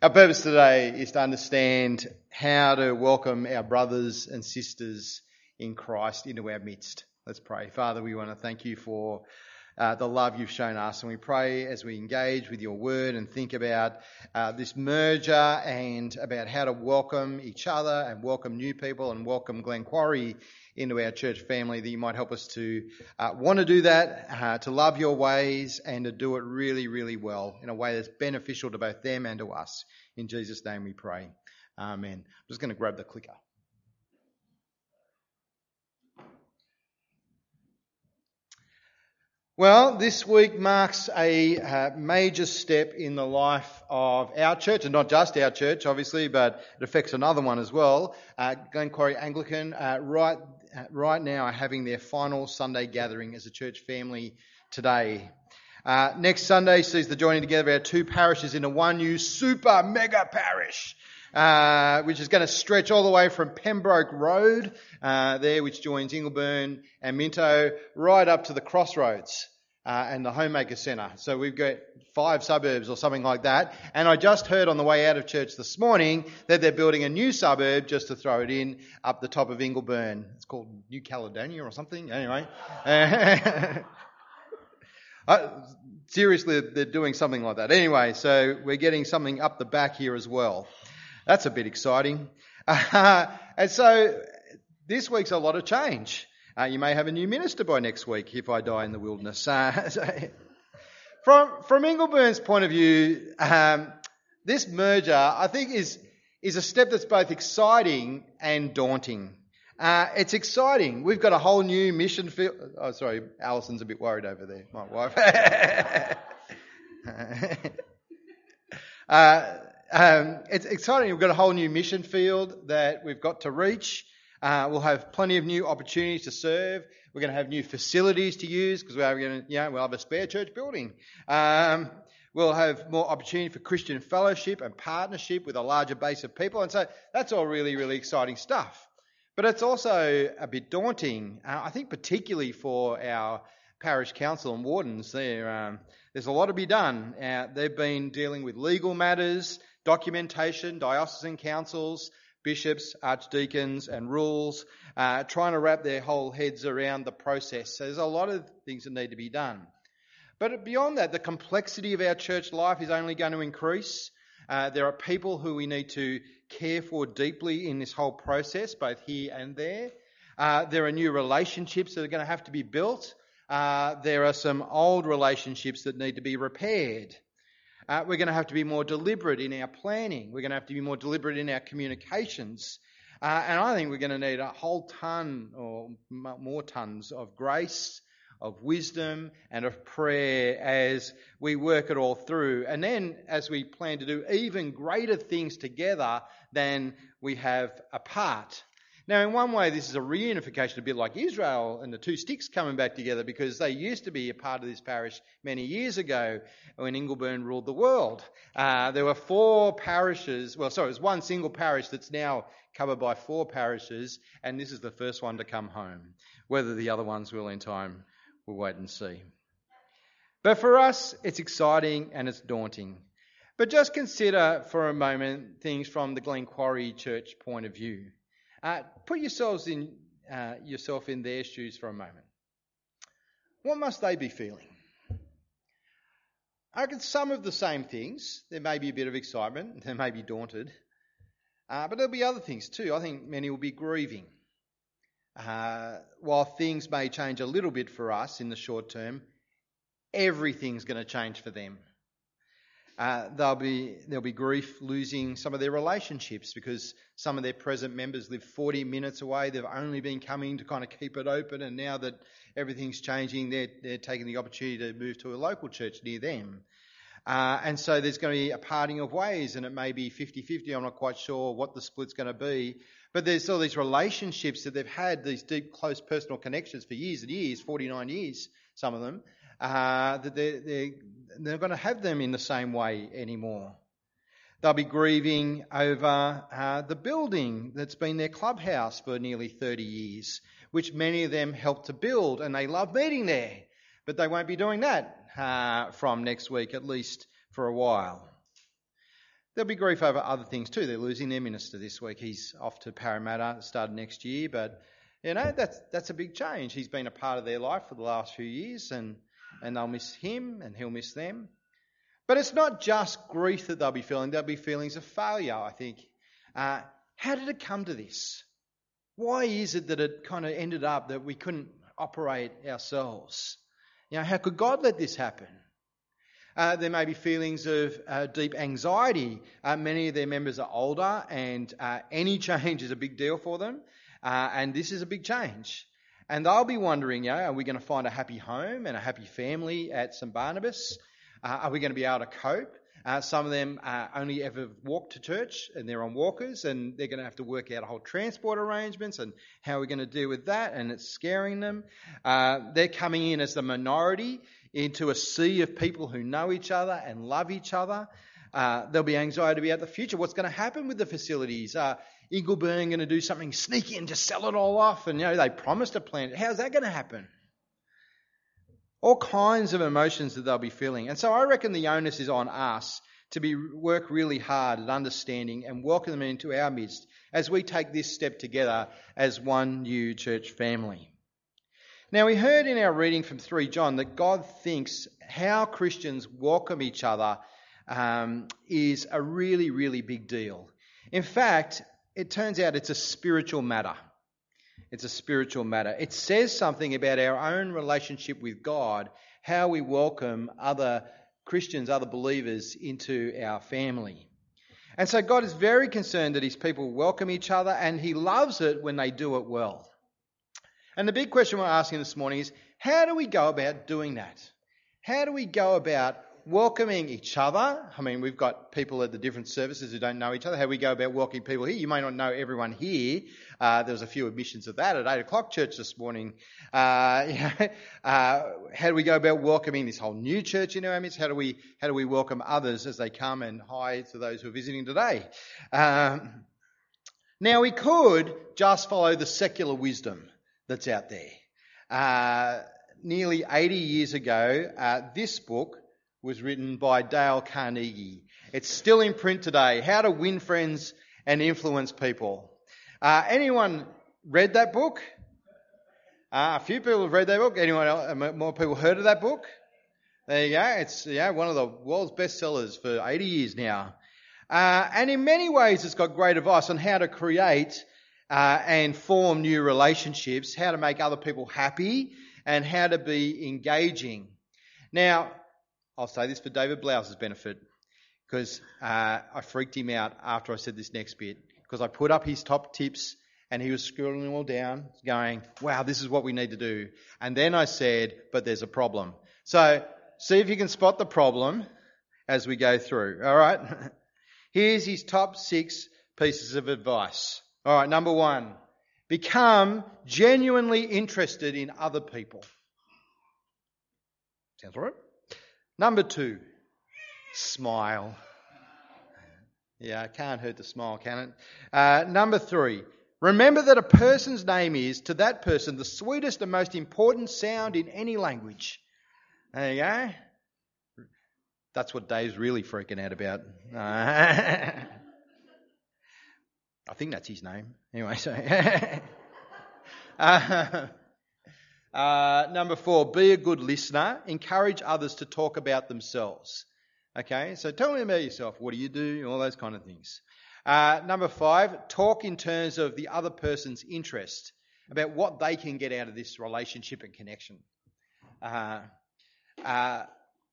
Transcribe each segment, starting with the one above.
Our purpose today is to understand how to welcome our brothers and sisters in Christ into our midst. Let's pray. Father, we want to thank you for uh, the love you've shown us, and we pray as we engage with your word and think about uh, this merger and about how to welcome each other and welcome new people and welcome Glenquarie into our church family, that you might help us to uh, want to do that, uh, to love your ways, and to do it really, really well in a way that's beneficial to both them and to us. In Jesus' name we pray. Amen. I'm just going to grab the clicker. Well, this week marks a uh, major step in the life of our church, and not just our church, obviously, but it affects another one as well. Uh, Glenquarie Anglican, uh, right, right now, are having their final Sunday gathering as a church family today. Uh, next Sunday sees the joining together of our two parishes into one new super mega parish. Uh, which is going to stretch all the way from Pembroke Road uh, there, which joins Ingleburn and Minto, right up to the crossroads uh, and the Homemaker Centre. So we've got five suburbs or something like that. And I just heard on the way out of church this morning that they're building a new suburb just to throw it in up the top of Ingleburn. It's called New Caledonia or something. Anyway. Uh, seriously, they're doing something like that. Anyway, so we're getting something up the back here as well. That's a bit exciting. Uh, and so this week's a lot of change. Uh, you may have a new minister by next week if I die in the wilderness. Uh, so from from Ingleburn's point of view, um, this merger I think is is a step that's both exciting and daunting. Uh, it's exciting. We've got a whole new mission field. Oh, sorry, Alison's a bit worried over there, my wife. uh, um, it's exciting. We've got a whole new mission field that we've got to reach. Uh, we'll have plenty of new opportunities to serve. We're going to have new facilities to use because we're going to, you know, we'll have a spare church building. Um, we'll have more opportunity for Christian fellowship and partnership with a larger base of people. And so that's all really, really exciting stuff. But it's also a bit daunting, uh, I think, particularly for our parish council and wardens. Um, there's a lot to be done. Uh, they've been dealing with legal matters, documentation, diocesan councils, bishops, archdeacons, and rules, uh, trying to wrap their whole heads around the process. So there's a lot of things that need to be done. But beyond that, the complexity of our church life is only going to increase. Uh, there are people who we need to care for deeply in this whole process, both here and there. Uh, there are new relationships that are going to have to be built. Uh, there are some old relationships that need to be repaired. Uh, we're going to have to be more deliberate in our planning. We're going to have to be more deliberate in our communications. Uh, and I think we're going to need a whole ton or more tons of grace, of wisdom, and of prayer as we work it all through. And then as we plan to do even greater things together than we have apart. Now, in one way, this is a reunification, a bit like Israel and the two sticks coming back together because they used to be a part of this parish many years ago when Ingleburn ruled the world. Uh, there were four parishes, well, sorry, it was one single parish that's now covered by four parishes, and this is the first one to come home. Whether the other ones will in time, we'll wait and see. But for us, it's exciting and it's daunting. But just consider for a moment things from the Glenquarie Church point of view. Uh, put yourselves in uh, yourself in their shoes for a moment. What must they be feeling? I reckon some of the same things. There may be a bit of excitement. They may be daunted. Uh, but there'll be other things too. I think many will be grieving. Uh, while things may change a little bit for us in the short term, everything's going to change for them. Uh, there'll be there'll be grief losing some of their relationships because some of their present members live 40 minutes away. They've only been coming to kind of keep it open, and now that everything's changing, they're they're taking the opportunity to move to a local church near them. Uh, and so there's going to be a parting of ways, and it may be 50-50. I'm not quite sure what the split's going to be, but there's all these relationships that they've had, these deep, close personal connections for years and years, 49 years, some of them uh, that they're, they're, they're going to have them in the same way anymore. They'll be grieving over uh, the building that's been their clubhouse for nearly 30 years, which many of them helped to build, and they love meeting there. But they won't be doing that uh, from next week, at least for a while. There'll be grief over other things too. They're losing their minister this week. He's off to Parramatta, started next year, but you know that's that's a big change. He's been a part of their life for the last few years, and and they'll miss him, and he'll miss them. But it's not just grief that they'll be feeling. There'll be feelings of failure. I think. Uh, how did it come to this? Why is it that it kind of ended up that we couldn't operate ourselves? You know, how could God let this happen? Uh, there may be feelings of uh, deep anxiety. Uh, many of their members are older, and uh, any change is a big deal for them. Uh, and this is a big change. And they'll be wondering, you know, are we going to find a happy home and a happy family at St Barnabas? Uh, are we going to be able to cope? Uh, some of them uh, only ever walk to church and they're on walkers and they're going to have to work out a whole transport arrangements and how are we're going to deal with that and it's scaring them. Uh, they're coming in as the minority into a sea of people who know each other and love each other. Uh, there'll be anxiety about the future. What's going to happen with the facilities? Ingleburn going to do something sneaky and just sell it all off? And you know they promised a plan. How's that going to happen? All kinds of emotions that they'll be feeling. And so I reckon the onus is on us to be work really hard at understanding and welcome them into our midst as we take this step together as one new church family. Now we heard in our reading from 3 John that God thinks how Christians welcome each other um, is a really, really big deal. In fact, it turns out it's a spiritual matter. It's a spiritual matter. It says something about our own relationship with God, how we welcome other Christians, other believers into our family. And so God is very concerned that his people welcome each other, and he loves it when they do it well. And the big question we're asking this morning is how do we go about doing that? How do we go about welcoming each other. I mean, we've got people at the different services who don't know each other. How we go about welcoming people here. You may not know everyone here. Uh, there was a few admissions of that at 8 o'clock church this morning. Uh, uh, how do we go about welcoming this whole new church into our midst? How do we, how do we welcome others as they come and hi to those who are visiting today? Um, now, we could just follow the secular wisdom that's out there. Uh, nearly 80 years ago, uh, this book was written by Dale Carnegie. It's still in print today. How to Win Friends and Influence People. Uh, anyone read that book? Uh, a few people have read that book. Anyone else, uh, more people heard of that book? There you go. It's yeah, one of the world's best sellers for 80 years now. Uh, and in many ways, it's got great advice on how to create uh, and form new relationships, how to make other people happy, and how to be engaging. Now, I'll say this for David Blouse's benefit because uh, I freaked him out after I said this next bit because I put up his top tips and he was scrolling them all down, going, wow, this is what we need to do. And then I said, but there's a problem. So see if you can spot the problem as we go through. All right. Here's his top six pieces of advice. All right. Number one, become genuinely interested in other people. Sounds right? Number two, smile. Yeah, it can't hurt the smile, can it? Uh, number three, remember that a person's name is, to that person, the sweetest and most important sound in any language. There you go. That's what Dave's really freaking out about. I think that's his name. Anyway, so. uh, uh, number four, be a good listener. Encourage others to talk about themselves. Okay, so tell me about yourself. What do you do? All those kind of things. Uh, number five, talk in terms of the other person's interest, about what they can get out of this relationship and connection. Uh, uh,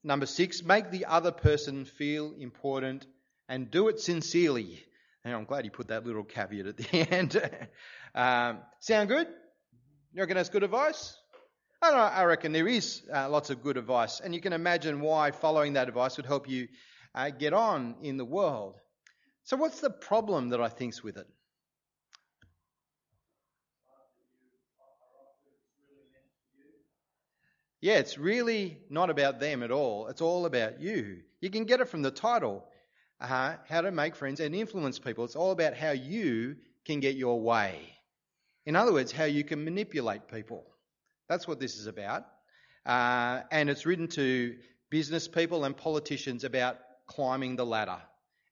number six, make the other person feel important and do it sincerely. And I'm glad you put that little caveat at the end. um, sound good? You reckon that's good advice? I reckon there is uh, lots of good advice, and you can imagine why following that advice would help you uh, get on in the world. So, what's the problem that I think's with it? Yeah, it's really not about them at all. It's all about you. You can get it from the title uh, How to Make Friends and Influence People. It's all about how you can get your way. In other words, how you can manipulate people. That's what this is about. Uh, and it's written to business people and politicians about climbing the ladder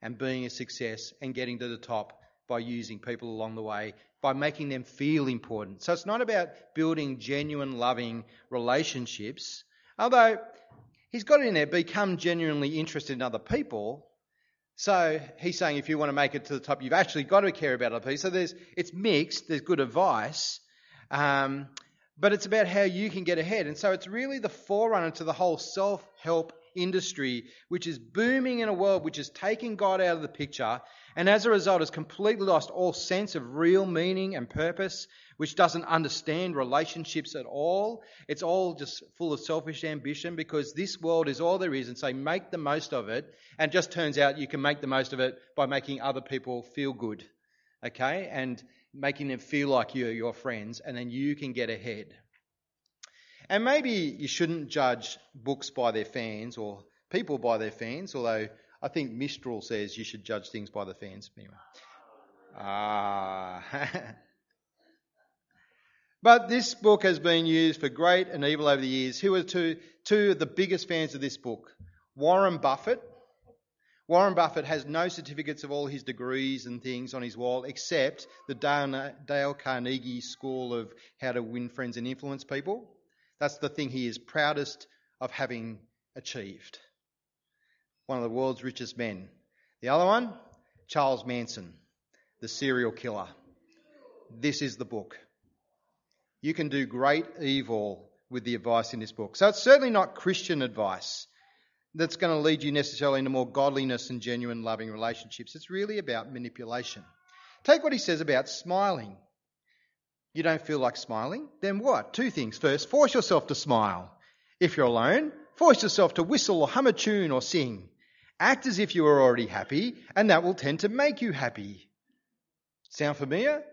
and being a success and getting to the top by using people along the way, by making them feel important. So it's not about building genuine, loving relationships, although he's got it in there, become genuinely interested in other people. So he's saying if you want to make it to the top, you've actually got to care about other people. So there's, it's mixed, there's good advice, um, but it's about how you can get ahead. And so it's really the forerunner to the whole self help industry, which is booming in a world which is taking God out of the picture, and as a result has completely lost all sense of real meaning and purpose, which doesn't understand relationships at all. It's all just full of selfish ambition because this world is all there is, and say, make the most of it. And just turns out you can make the most of it by making other people feel good, okay? And making them feel like you're your friends, and then you can get ahead. And maybe you shouldn't judge books by their fans or people by their fans, although I think Mistral says you should judge things by the fans. Anyway. Ah. but this book has been used for great and evil over the years. Who are two, two of the biggest fans of this book? Warren Buffett. Warren Buffett has no certificates of all his degrees and things on his wall except the Dale Carnegie School of How to Win Friends and Influence People. That's the thing he is proudest of having achieved. One of the world's richest men. The other one, Charles Manson, the serial killer. This is the book. You can do great evil with the advice in this book. So it's certainly not Christian advice that's going to lead you necessarily into more godliness and genuine loving relationships. It's really about manipulation. Take what he says about smiling. You don't feel like smiling? Then what? Two things. First, force yourself to smile. If you're alone, force yourself to whistle or hum a tune or sing. Act as if you are already happy, and that will tend to make you happy. Sound familiar?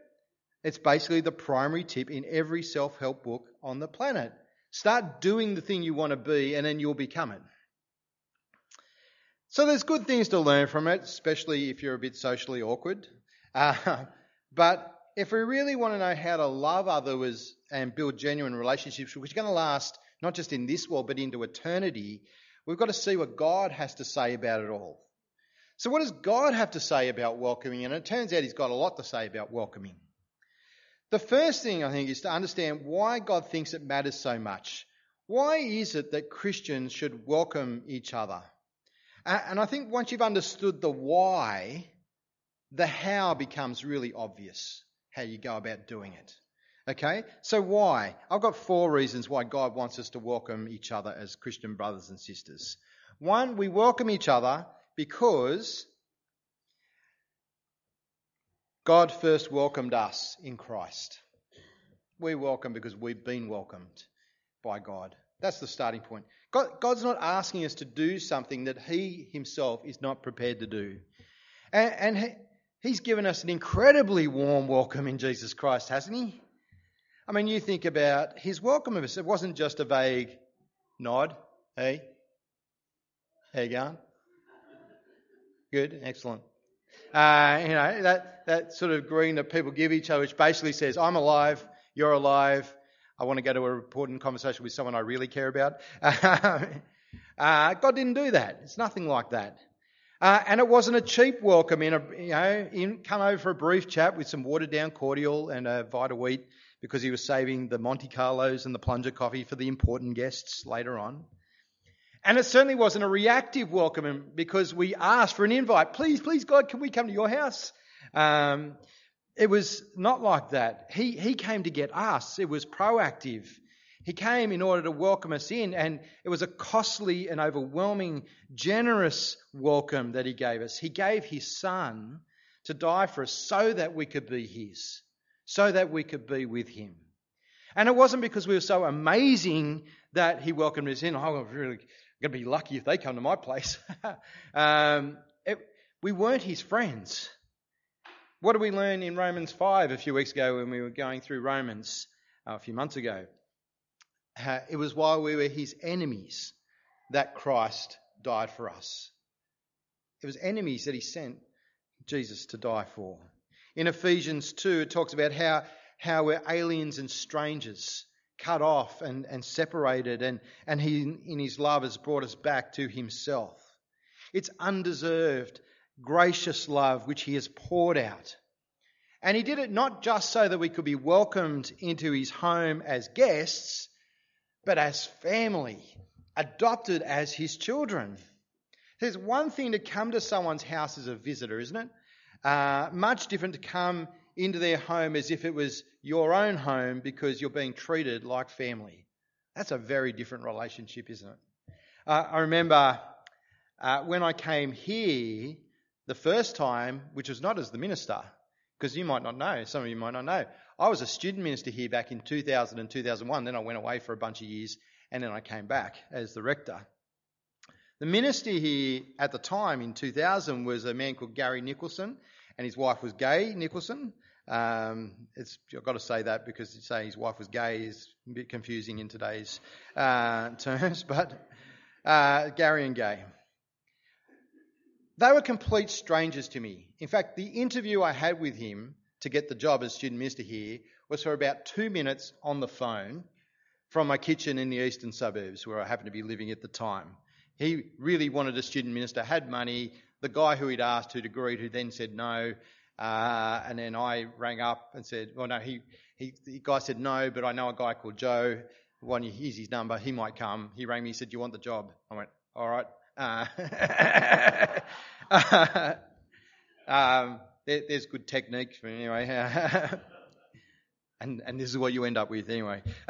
It's basically the primary tip in every self help book on the planet. Start doing the thing you want to be, and then you'll become it. So there's good things to learn from it, especially if you're a bit socially awkward. Uh, but if we really want to know how to love others and build genuine relationships, which are going to last not just in this world but into eternity, we've got to see what God has to say about it all. So, what does God have to say about welcoming? And it turns out He's got a lot to say about welcoming. The first thing I think is to understand why God thinks it matters so much. Why is it that Christians should welcome each other? And I think once you've understood the why, the how becomes really obvious how you go about doing it. Okay? So, why? I've got four reasons why God wants us to welcome each other as Christian brothers and sisters. One, we welcome each other because God first welcomed us in Christ. We welcome because we've been welcomed by God. That's the starting point. God, God's not asking us to do something that He Himself is not prepared to do. And, and he, He's given us an incredibly warm welcome in Jesus Christ, hasn't He? I mean, you think about His welcome of us. It wasn't just a vague nod. Eh? Hey, how you going? Good, excellent. Uh, you know, that, that sort of greeting that people give each other, which basically says, I'm alive, you're alive, I want to go to a important conversation with someone I really care about. uh, God didn't do that. It's nothing like that. Uh, and it wasn't a cheap welcome in a, you know, in, come over for a brief chat with some watered down cordial and a Vita-Weat because he was saving the Monte Carlos and the plunger coffee for the important guests later on. And it certainly wasn't a reactive welcome because we asked for an invite. Please, please, God, can we come to your house? Um, it was not like that. He, he came to get us. It was proactive. He came in order to welcome us in, and it was a costly and overwhelming, generous welcome that he gave us. He gave his son to die for us so that we could be his, so that we could be with him. And it wasn't because we were so amazing that he welcomed us in. Oh, I'm really going to be lucky if they come to my place. um, it, we weren't his friends. What did we learn in Romans 5 a few weeks ago when we were going through Romans uh, a few months ago? Uh, it was while we were his enemies that Christ died for us. It was enemies that he sent Jesus to die for. In Ephesians 2, it talks about how, how we're aliens and strangers, cut off and, and separated, and, and he, in his love, has brought us back to himself. It's undeserved gracious love which he has poured out. And he did it not just so that we could be welcomed into his home as guests, but as family, adopted as his children. There's one thing to come to someone's house as a visitor, isn't it? Uh, much different to come into their home as if it was your own home because you're being treated like family. That's a very different relationship, isn't it? Uh, I remember uh, when I came here the first time, which was not as the minister, because you might not know, some of you might not know. I was a student minister here back in 2000 and 2001. Then I went away for a bunch of years, and then I came back as the rector. The minister here at the time in 2000 was a man called Gary Nicholson, and his wife was Gay Nicholson. Um, I've got to say that because to say his wife was gay is a bit confusing in today's uh, terms, but uh, Gary and Gay. They were complete strangers to me. In fact, the interview I had with him to get the job as student minister here was for about two minutes on the phone from my kitchen in the eastern suburbs where I happened to be living at the time. He really wanted a student minister, had money. The guy who he'd asked who'd agreed, who then said no. Uh, and then I rang up and said, well, no, he, he, the guy said no, but I know a guy called Joe. One, here's his number. He might come. He rang me. He said, do you want the job? I went, all right. Uh, um, there, there's good technique anyway. and, and this is what you end up with anyway.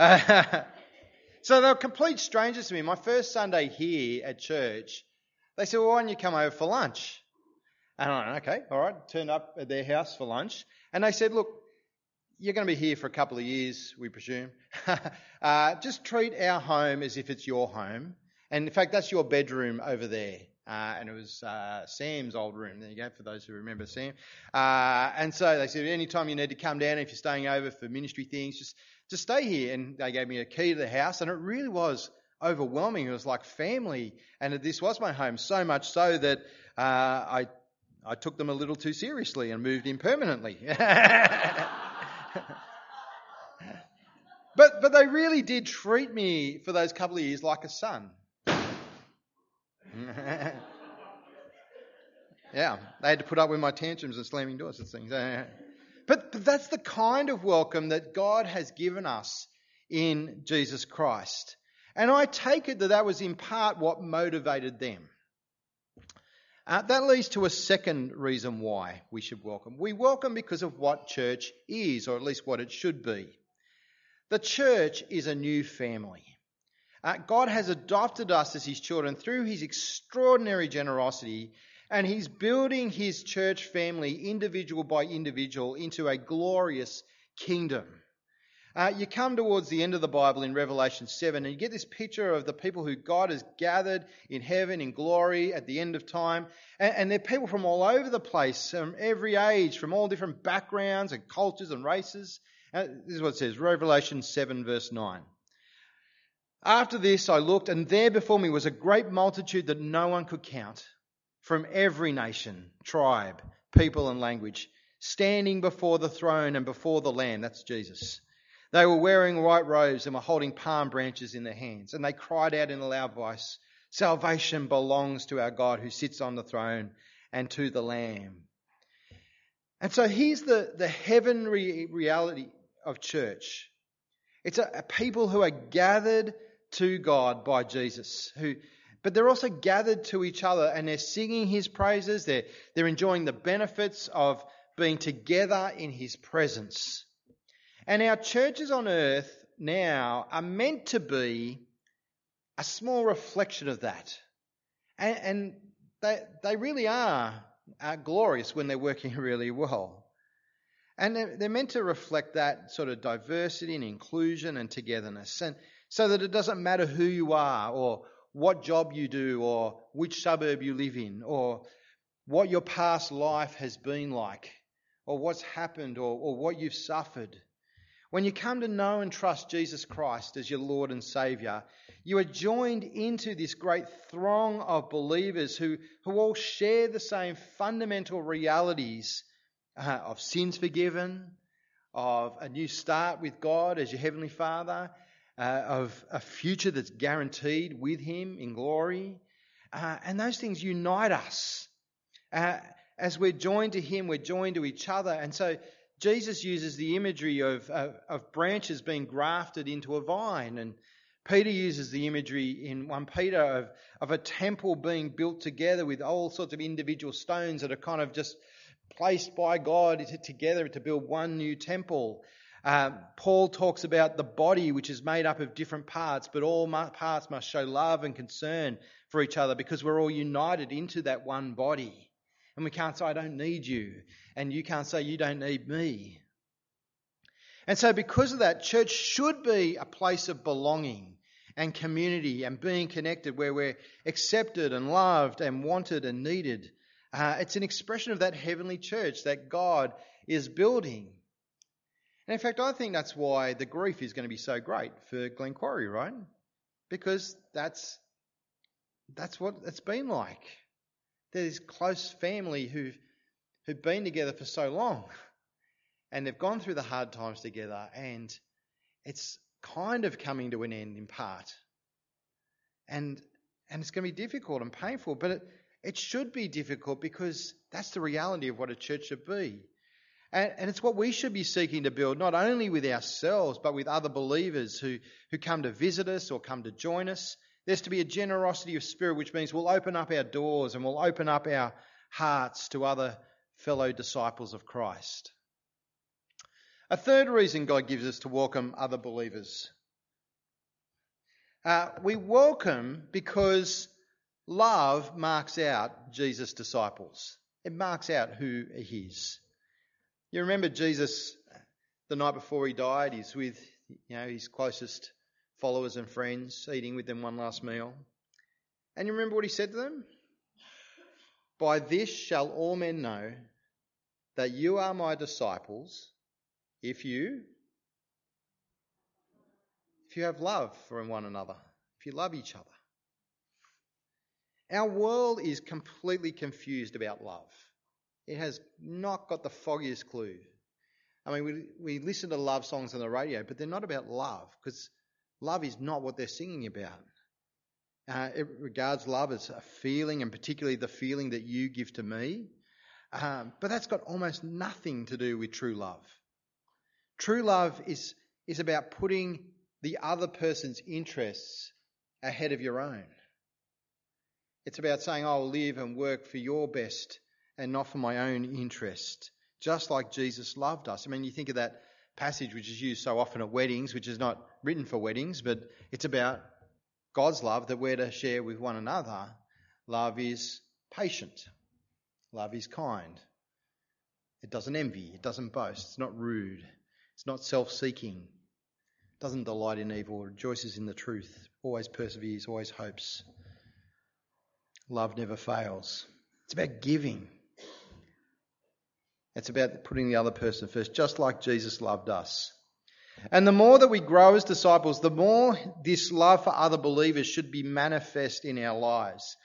so they were complete strangers to me. My first Sunday here at church, they said, well, why don't you come over for lunch? And I went, okay, all right. Turned up at their house for lunch. And they said, look, you're going to be here for a couple of years, we presume. uh, just treat our home as if it's your home. And in fact, that's your bedroom over there. Uh, and it was uh, Sam's old room. There you go, for those who remember Sam. Uh, and so they said, anytime you need to come down, if you're staying over for ministry things, just just stay here. And they gave me a key to the house, and it really was overwhelming. It was like family, and this was my home. So much so that uh, I I took them a little too seriously and moved in permanently. but but they really did treat me for those couple of years like a son. yeah, they had to put up with my tantrums and slamming doors and things. But, that's the kind of welcome that God has given us in Jesus Christ. And I take it that that was in part what motivated them. Uh, that leads to a second reason why we should welcome. We welcome because of what church is, or at least what it should be. The church is a new family. Uh, God has adopted us as his children through his extraordinary generosity, and he's building his church family, individual by individual, into a glorious kingdom. Uh, you come towards the end of the Bible in Revelation 7, and you get this picture of the people who God has gathered in heaven in glory at the end of time. And, and they're people from all over the place, from every age, from all different backgrounds and cultures and races. Uh, this is what it says Revelation 7, verse 9. After this, I looked, and there before me was a great multitude that no one could count, from every nation, tribe, people, and language, standing before the throne and before the Lamb. That's Jesus. They were wearing white robes and were holding palm branches in their hands, and they cried out in a loud voice Salvation belongs to our God who sits on the throne and to the Lamb. And so here's the, the heavenly reality of church it's a, a people who are gathered to God by Jesus, who, but they're also gathered to each other and they're singing his praises. They're, they're enjoying the benefits of being together in his presence. And our churches on earth now are meant to be a small reflection of that. And, and they, they really are, are glorious when they're working really well. And they're, they're meant to reflect that sort of diversity and inclusion and togetherness. And so that it doesn't matter who you are or what job you do or which suburb you live in or what your past life has been like or what's happened or, or what you've suffered. When you come to know and trust Jesus Christ as your Lord and Saviour, you are joined into this great throng of believers who, who all share the same fundamental realities uh, of sins forgiven, of a new start with God as your Heavenly Father, uh, of a future that's guaranteed with Him in glory. Uh, and those things unite us. Uh, as we're joined to Him, we're joined to each other. And so Jesus uses the imagery of, of, branches being grafted into a vine. And Peter uses the imagery in 1 Peter of, of a temple being built together with all sorts of individual stones that are kind of just placed by God together to build one new temple. Um, Paul talks about the body, which is made up of different parts, but all parts must show love and concern for each other because we're all united into that one body. And we can't say, I don't need you. And you can't say, you don't need me. And so, because of that, church should be a place of belonging and community and being connected where we're accepted and loved and wanted and needed. Uh, it's an expression of that heavenly church that God is building. And in fact, I think that's why the grief is going to be so great for Glenquarie, right? Because that's that's what it's been like. There's close family who've who've been together for so long, and they've gone through the hard times together, and it's kind of coming to an end in part. And and it's going to be difficult and painful, but it, it should be difficult because that's the reality of what a church should be. And, and, it's what we should be seeking to build, not only with ourselves, but with other believers who, who come to visit us or come to join us. There's to be a generosity of spirit, which means we'll open up our doors and we'll open up our hearts to other fellow disciples of Christ. A third reason God gives us to welcome other believers. Uh, we welcome because love marks out Jesus' disciples. It marks out who he is. You remember Jesus the night before he died, he's with you know his closest followers and friends, eating with them one last meal. And you remember what he said to them? By this shall all men know that you are my disciples if you if you have love for one another, if you love each other. Our world is completely confused about love. It has not got the foggiest clue. I mean, we, we listen to love songs on the radio, but they're not about love because love is not what they're singing about. Uh, it regards love as a feeling, and particularly the feeling that you give to me. Um, but that's got almost nothing to do with true love. True love is, is about putting the other person's interests ahead of your own. It's about saying, I'll live and work for your best and not for my own interest, just like Jesus loved us. I mean, you think of that passage which is used so often at weddings, which is not written for weddings, but it's about God's love that we're to share with one another. Love is patient, love is kind. It doesn't envy, it doesn't boast, it's not rude, it's not self seeking, doesn't delight in evil, rejoices in the truth, always perseveres, always hopes. Love never fails. It's about giving. It's about putting the other person first, just like Jesus loved us. And the more that we grow as disciples, the more this love for other believers should be manifest in our lives.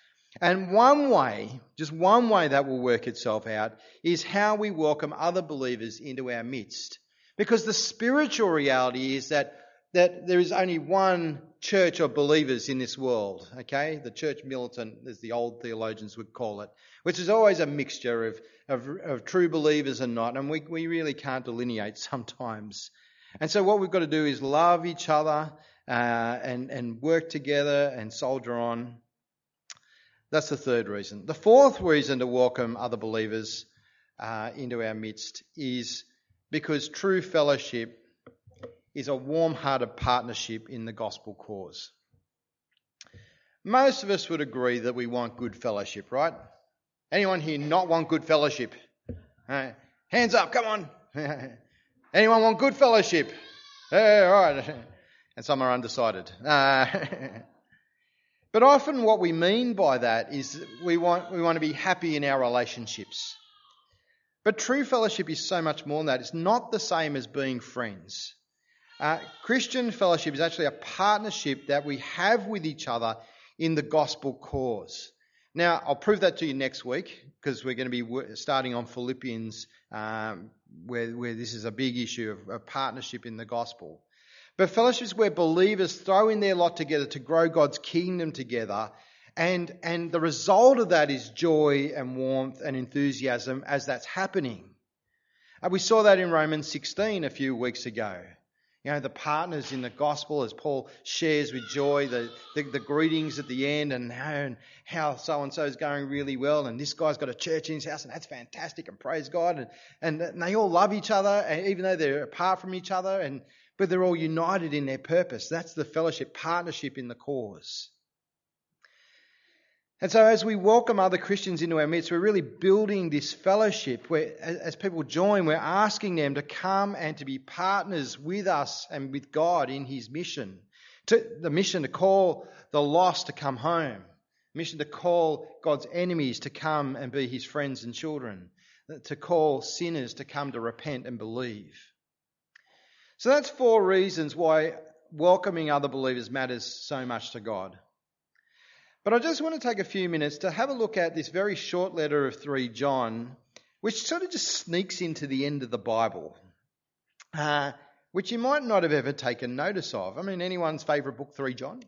And one way, just one way that will work itself out, is how we welcome other believers into our midst. Because the spiritual reality is that that there is only one church of believers in this world, okay? The church militant, as the old theologians would call it, which is always a mixture of, of, of true believers and not, and we, we really can't delineate sometimes. And so what we've got to do is love each other uh, and, and work together and soldier on. That's the third reason. The fourth reason to welcome other believers uh, into our midst is because true fellowship is a warm hearted partnership in the gospel cause. Most of us would agree that we want good fellowship, right? Anyone here not want good fellowship? Uh, hands up, come on. Anyone want good fellowship? Hey, all right. And some are undecided. Uh, but often what we mean by that is we want, we want to be happy in our relationships. But true fellowship is so much more than that. It's not the same as being friends. Uh, Christian fellowship is actually a partnership that we have with each other in the gospel cause. Now, I'll prove that to you next week because we're going to be starting on Philippians, um, where, where this is a big issue of, partnership in the gospel. But fellowship is where believers throw in their lot together to grow God's kingdom together And, and the result of that is joy and warmth and enthusiasm as that's happening. And we saw that in Romans 16 a few weeks ago. You know, the partners in the gospel as Paul shares with joy the, the, the greetings at the end and how, how so and so is going really well and this guy's got a church in his house and that's fantastic and praise God. And, and, and they all love each other, and even though they're apart from each other, and, but they're all united in their purpose. That's the fellowship, partnership in the cause. And so, as we welcome other Christians into our midst, we're really building this fellowship where, as people join, we're asking them to come and to be partners with us and with God in His mission. To, the mission to call the lost to come home, mission to call God's enemies to come and be His friends and children, to call sinners to come to repent and believe. So, that's four reasons why welcoming other believers matters so much to God. But I just want to take a few minutes to have a look at this very short letter of 3 John, which sort of just sneaks into the end of the Bible, uh, which you might not have ever taken notice of. I mean, anyone's favourite book, 3 John?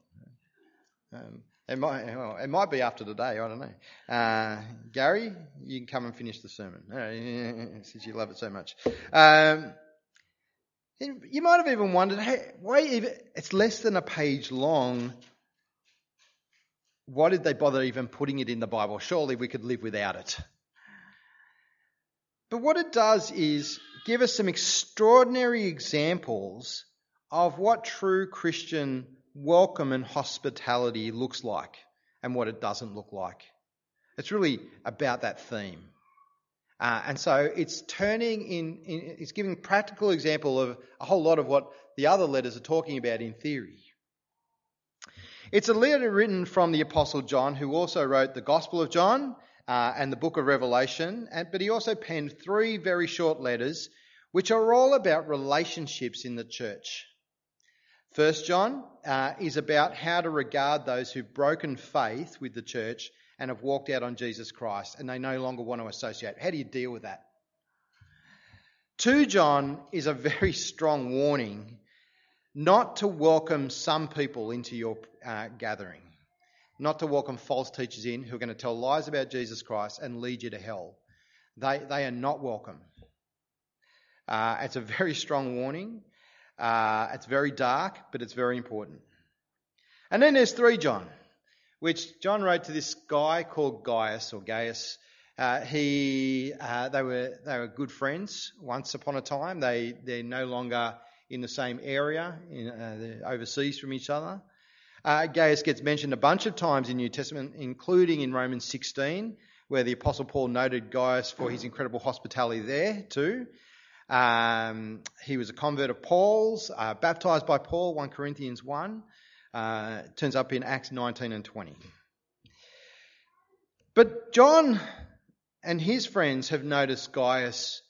Um, it might, well, it might be after today, I don't know. Uh, Gary, you can come and finish the sermon, uh, since you love it so much. Um, you might have even wondered, hey, why even, it's less than a page long why did they bother even putting it in the Bible? Surely we could live without it. But what it does is give us some extraordinary examples of what true Christian welcome and hospitality looks like and what it doesn't look like. It's really about that theme. Uh, and so it's turning in, in, it's giving practical example of a whole lot of what the other letters are talking about in theory. It's a letter written from the Apostle John, who also wrote the Gospel of John uh, and the book of Revelation, and, but he also penned three very short letters, which are all about relationships in the church. First John uh, is about how to regard those who've broken faith with the church and have walked out on Jesus Christ, and they no longer want to associate. How do you deal with that? 2 John is a very strong warning not to welcome some people into your uh, gathering, not to welcome false teachers in who are going to tell lies about Jesus Christ and lead you to hell. They, they are not welcome. Uh, it's a very strong warning. Uh, it's very dark, but it's very important. And then there's 3 John, which John wrote to this guy called Gaius or Gaius. Uh, he, uh, they were they were good friends once upon a time. They they're no longer in the same area, in, uh, overseas from each other. Uh, Gaius gets mentioned a bunch of times in New Testament, including in Romans 16, where the Apostle Paul noted Gaius for his incredible hospitality there too. Um, he was a convert of Paul's, uh, baptized by Paul, 1 Corinthians 1. Uh, turns up in Acts 19 and 20. But John and his friends have noticed Gaius'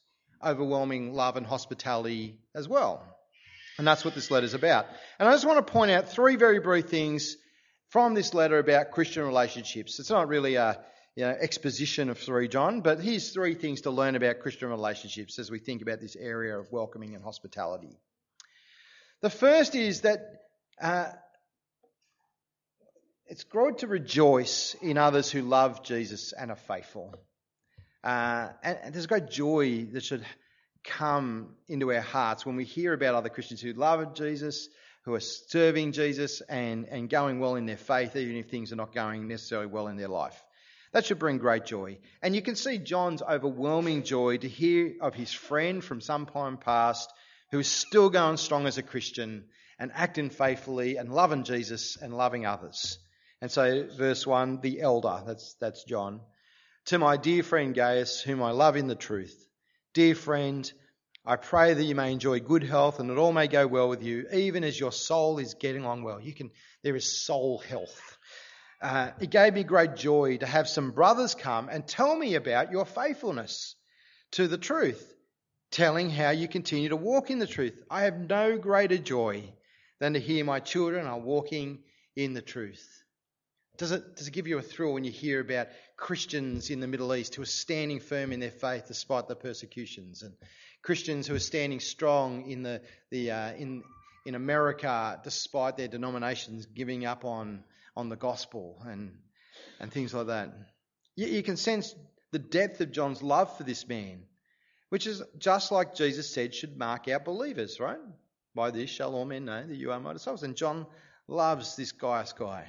overwhelming love and hospitality as well. And that's what this letter is about. And I just want to point out three very brief things from this letter about Christian relationships. It's not really a you know, exposition of 3 John, but here's three things to learn about Christian relationships as we think about this area of welcoming and hospitality. The first is that uh, it's good to rejoice in others who love Jesus and are faithful. Uh, and, and, there's great joy that should come into our hearts when we hear about other Christians who love Jesus, who are serving Jesus and, and going well in their faith, even if things are not going necessarily well in their life. That should bring great joy. And you can see John's overwhelming joy to hear of his friend from some time past who is still going strong as a Christian and acting faithfully and loving Jesus and loving others. And so, verse 1, the elder, that's, that's John. To my dear friend Gaius, whom I love in the truth. Dear friend, I pray that you may enjoy good health and that all may go well with you, even as your soul is getting on well. You can, there is soul health. Uh, it gave me great joy to have some brothers come and tell me about your faithfulness to the truth, telling how you continue to walk in the truth. I have no greater joy than to hear my children are walking in the truth. Does it, does it give you a thrill when you hear about Christians in the Middle East who are standing firm in their faith despite the persecutions, and Christians who are standing strong in the, the uh, in in America despite their denominations giving up on on the gospel, and and things like that. You, you can sense the depth of John's love for this man, which is just like Jesus said should mark out believers, right? By this shall all men know that you are my disciples. And John loves this Gaius guy.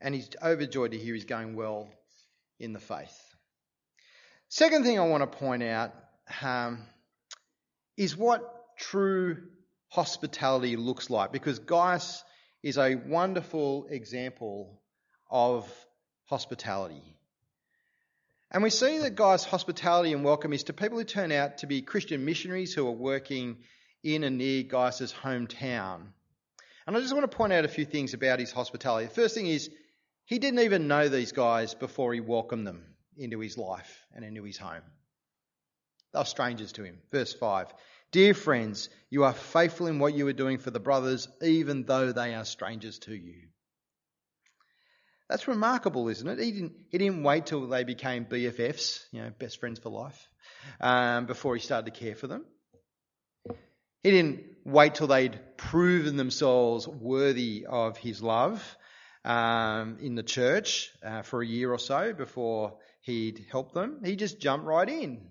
And he's overjoyed to hear he's going well in the faith. Second thing I want to point out um, is what true hospitality looks like, because Gaius is a wonderful example of hospitality. And we see that Gaius' hospitality and welcome is to people who turn out to be Christian missionaries who are working in and near Gaius' hometown. And I just want to point out a few things about his hospitality. The first thing is, he didn't even know these guys before he welcomed them into his life and into his home. They were strangers to him. Verse 5 Dear friends, you are faithful in what you are doing for the brothers, even though they are strangers to you. That's remarkable, isn't it? He didn't, he didn't wait till they became BFFs, you know, best friends for life, um, before he started to care for them. He didn't wait till they'd proven themselves worthy of his love um, in the church uh, for a year or so before he'd help them. He just jumped right in,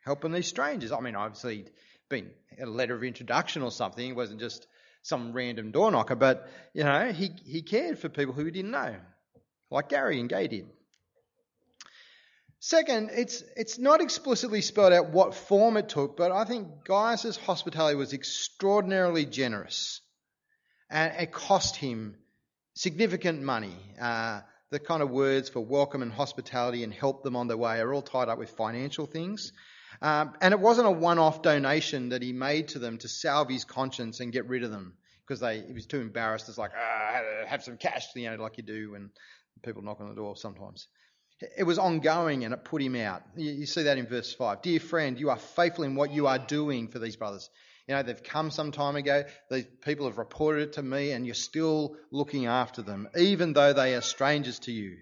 helping these strangers. I mean, obviously, been a letter of introduction or something. It wasn't just some random door knocker, but you know, he, he cared for people who he didn't know, like Gary and Gay did. Second, it's it's not explicitly spelled out what form it took, but I think Gaius' hospitality was extraordinarily generous, and it cost him significant money. Uh, the kind of words for welcome and hospitality and help them on their way are all tied up with financial things. Um, and it wasn't a one off donation that he made to them to salve his conscience and get rid of them because they he was too embarrassed. It's like, ah, have some cash, you know, like you do when people knock on the door sometimes. It was ongoing and it put him out. You, see that in verse 5. Dear friend, you are faithful in what you are doing for these brothers. You know, they've come some time ago, these people have reported it to me, and you're still looking after them, even though they are strangers to you.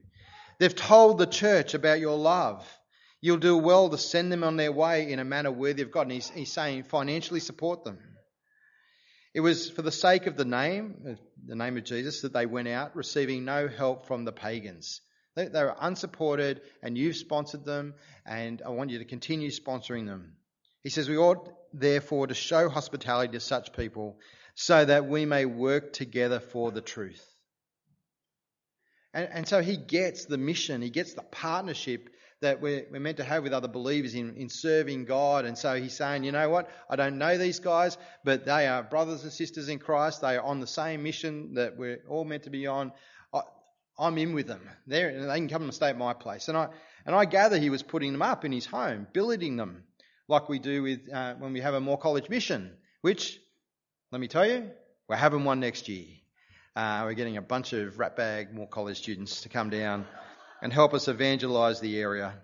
They've told the church about your love. You'll do well to send them on their way in a manner worthy of God. And he's, he's saying, financially support them. It was for the sake of the name, the name of Jesus, that they went out, receiving no help from the pagans. They, they were unsupported, and you've sponsored them, and I want you to continue sponsoring them. He says, We ought therefore to show hospitality to such people so that we may work together for the truth. And, and so he gets the mission, he gets the partnership that we're, we're meant to have with other believers in, in serving God. And so he's saying, you know what? I don't know these guys, but they are brothers and sisters in Christ. They are on the same mission that we're all meant to be on. I, I'm in with them. They're, they can come and stay at my place. And I, and I gather he was putting them up in his home, billeting them, like we do with uh, when we have a Moore College mission, which, let me tell you, we're having one next year. Uh, we're getting a bunch of ratbag Moore College students to come down and help us evangelise the area.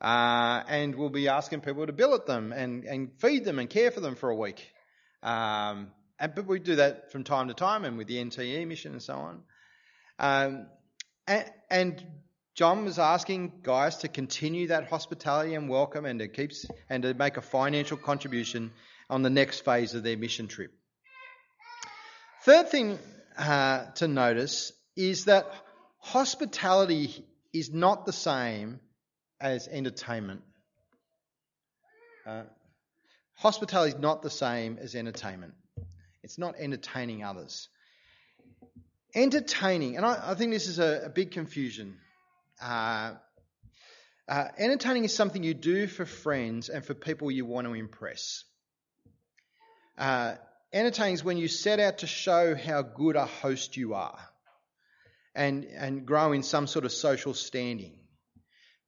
Uh, and we'll be asking people to billet them and, and feed them and care for them for a week. Um, and, but we do that from time to time and with the NTE mission and so on. Um, and, and, John was asking Gaius to continue that hospitality and welcome and to keep and to make a financial contribution on the next phase of their mission trip. Third thing uh, to notice is that hospitality is not the same as entertainment. Uh, hospitality is not the same as entertainment. It's not entertaining others. Entertaining, and I, I think this is a, a big confusion. Uh, uh, entertaining is something you do for friends and for people you want to impress. Uh, entertaining is when you set out to show how good a host you are and, and grow in some sort of social standing.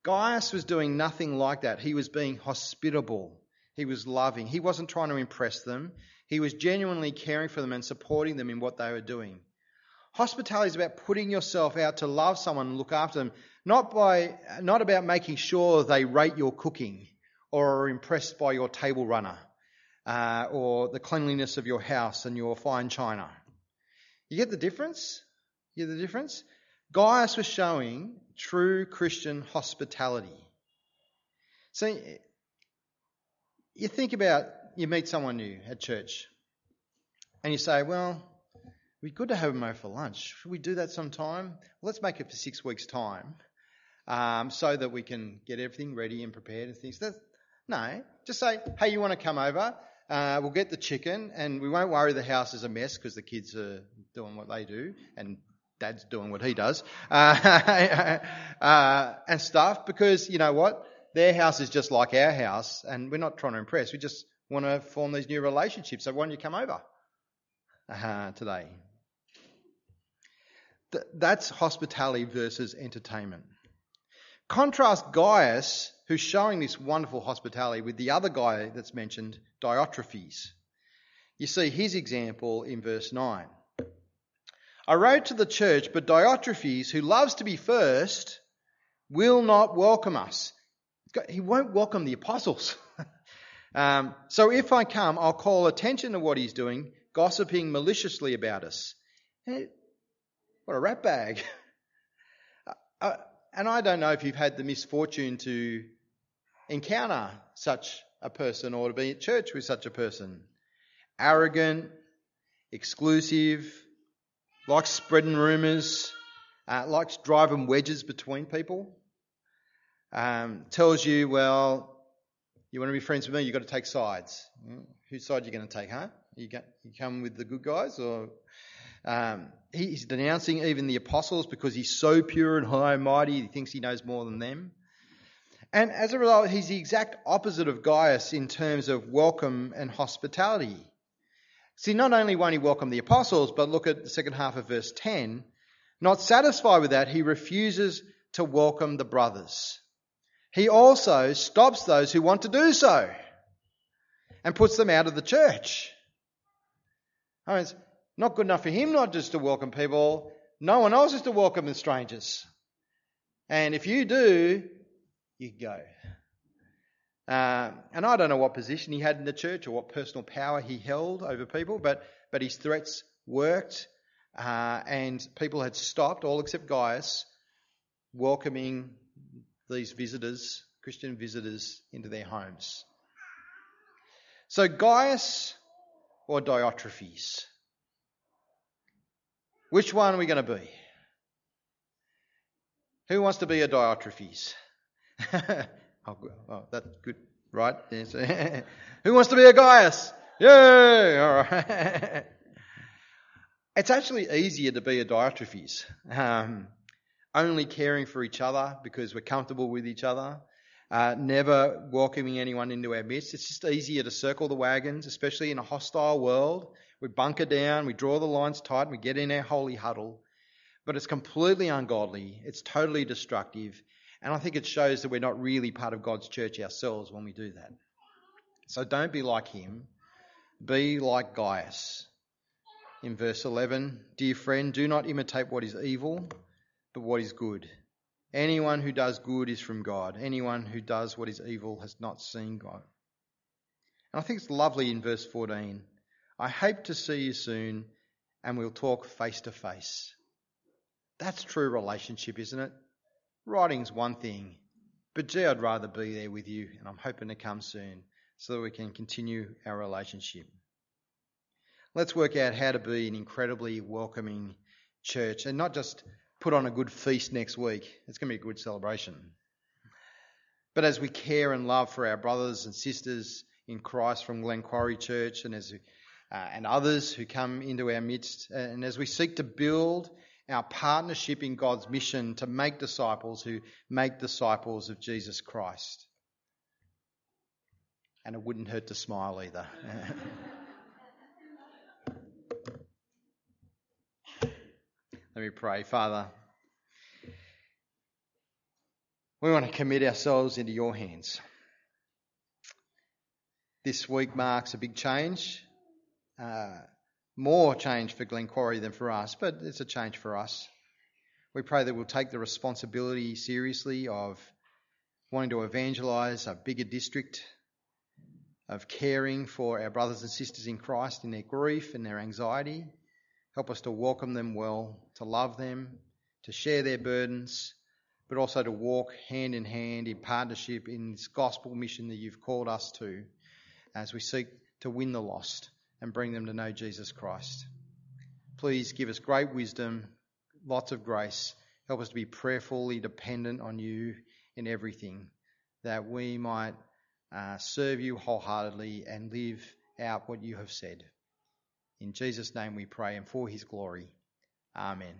Gaius was doing nothing like that. He was being hospitable. He was loving. He wasn't trying to impress them. He was genuinely caring for them and supporting them in what they were doing. Hospitality is about putting yourself out to love someone and look after them, not by not about making sure they rate your cooking or are impressed by your table runner uh, or the cleanliness of your house and your fine china. You get the difference? You get the difference? Gaius was showing true Christian hospitality. See, you think about you meet someone new at church and you say, well, It'd be good to have them over for lunch. Should we do that sometime? Well, let's make it for six weeks' time um, so that we can get everything ready and prepared and things. That's, no, just say, hey, you want to come over? Uh, we'll get the chicken and we won't worry the house is a mess because the kids are doing what they do and dad's doing what he does uh, uh, and stuff because you know what? Their house is just like our house and we're not trying to impress. We just want to form these new relationships. So why don't you come over uh, today? Th- that's hospitality versus entertainment. Contrast Gaius, who's showing this wonderful hospitality, with the other guy that's mentioned, Diotrephes. You see his example in verse 9. I wrote to the church, but Diotrephes, who loves to be first, will not welcome us. He won't welcome the apostles. um, so if I come, I'll call attention to what he's doing, gossiping maliciously about us. What a rat bag. and I don't know if you've had the misfortune to encounter such a person or to be at church with such a person. Arrogant, exclusive, likes spreading rumours, uh, likes driving wedges between people. Um, tells you, well, you want to be friends with me, you've got to take sides. Mm, whose side are you going to take, huh? You, you come with the good guys or um, he's denouncing even the apostles because he's so pure and high and mighty, he thinks he knows more than them. And as a result, he's the exact opposite of Gaius in terms of welcome and hospitality. See, not only won't he welcome the apostles, but look at the second half of verse 10. Not satisfied with that, he refuses to welcome the brothers. He also stops those who want to do so and puts them out of the church. I mean, not good enough for him not just to welcome people, no one else is to welcome the strangers. And if you do, you go. Uh, and I don't know what position he had in the church or what personal power he held over people, but, but his threats worked, uh, and people had stopped, all except Gaius, welcoming these visitors, Christian visitors, into their homes. So Gaius or Diotrephes? Which one are we going to be? Who wants to be a Diotrephes? oh, oh, that's good, right? Who wants to be a Gaius? Yay! All right. it's actually easier to be a Diotrephes. Um, only caring for each other because we're comfortable with each other. Uh, never welcoming anyone into our midst. It's just easier to circle the wagons, especially in a hostile world we bunker down, we draw the lines tight, we get in our holy huddle. But it's completely ungodly, it's totally destructive, and I think it shows that we're not really part of God's church ourselves when we do that. So don't be like him, be like Gaius. In verse 11, dear friend, do not imitate what is evil, but what is good. Anyone who does good is from God. Anyone who does what is evil has not seen God. And I think it's lovely in verse 14. I hope to see you soon and we'll talk face to face. That's true relationship, isn't it? Writing's one thing, but gee, I'd rather be there with you and I'm hoping to come soon so that we can continue our relationship. Let's work out how to be an incredibly welcoming church and not just put on a good feast next week. It's going to be a good celebration. But as we care and love for our brothers and sisters in Christ from Glenquarie Church and as Uh, and others who come into our midst. Uh, and as we seek to build our partnership in God's mission to make disciples who make disciples of Jesus Christ. And it wouldn't hurt to smile either. Let me pray. Father, we want to commit ourselves into your hands. This week marks a big change uh, more change for Glenquarie than for us, but it's a change for us. We pray that we'll take the responsibility seriously of wanting to evangelise a bigger district, of caring for our brothers and sisters in Christ in their grief and their anxiety. Help us to welcome them well, to love them, to share their burdens, but also to walk hand in hand in partnership in this gospel mission that you've called us to as we seek to win the lost and bring them to know Jesus Christ. Please give us great wisdom, lots of grace. Help us to be prayerfully dependent on you in everything, that we might uh, serve you wholeheartedly and live out what you have said. In Jesus' name we pray and for his glory. Amen.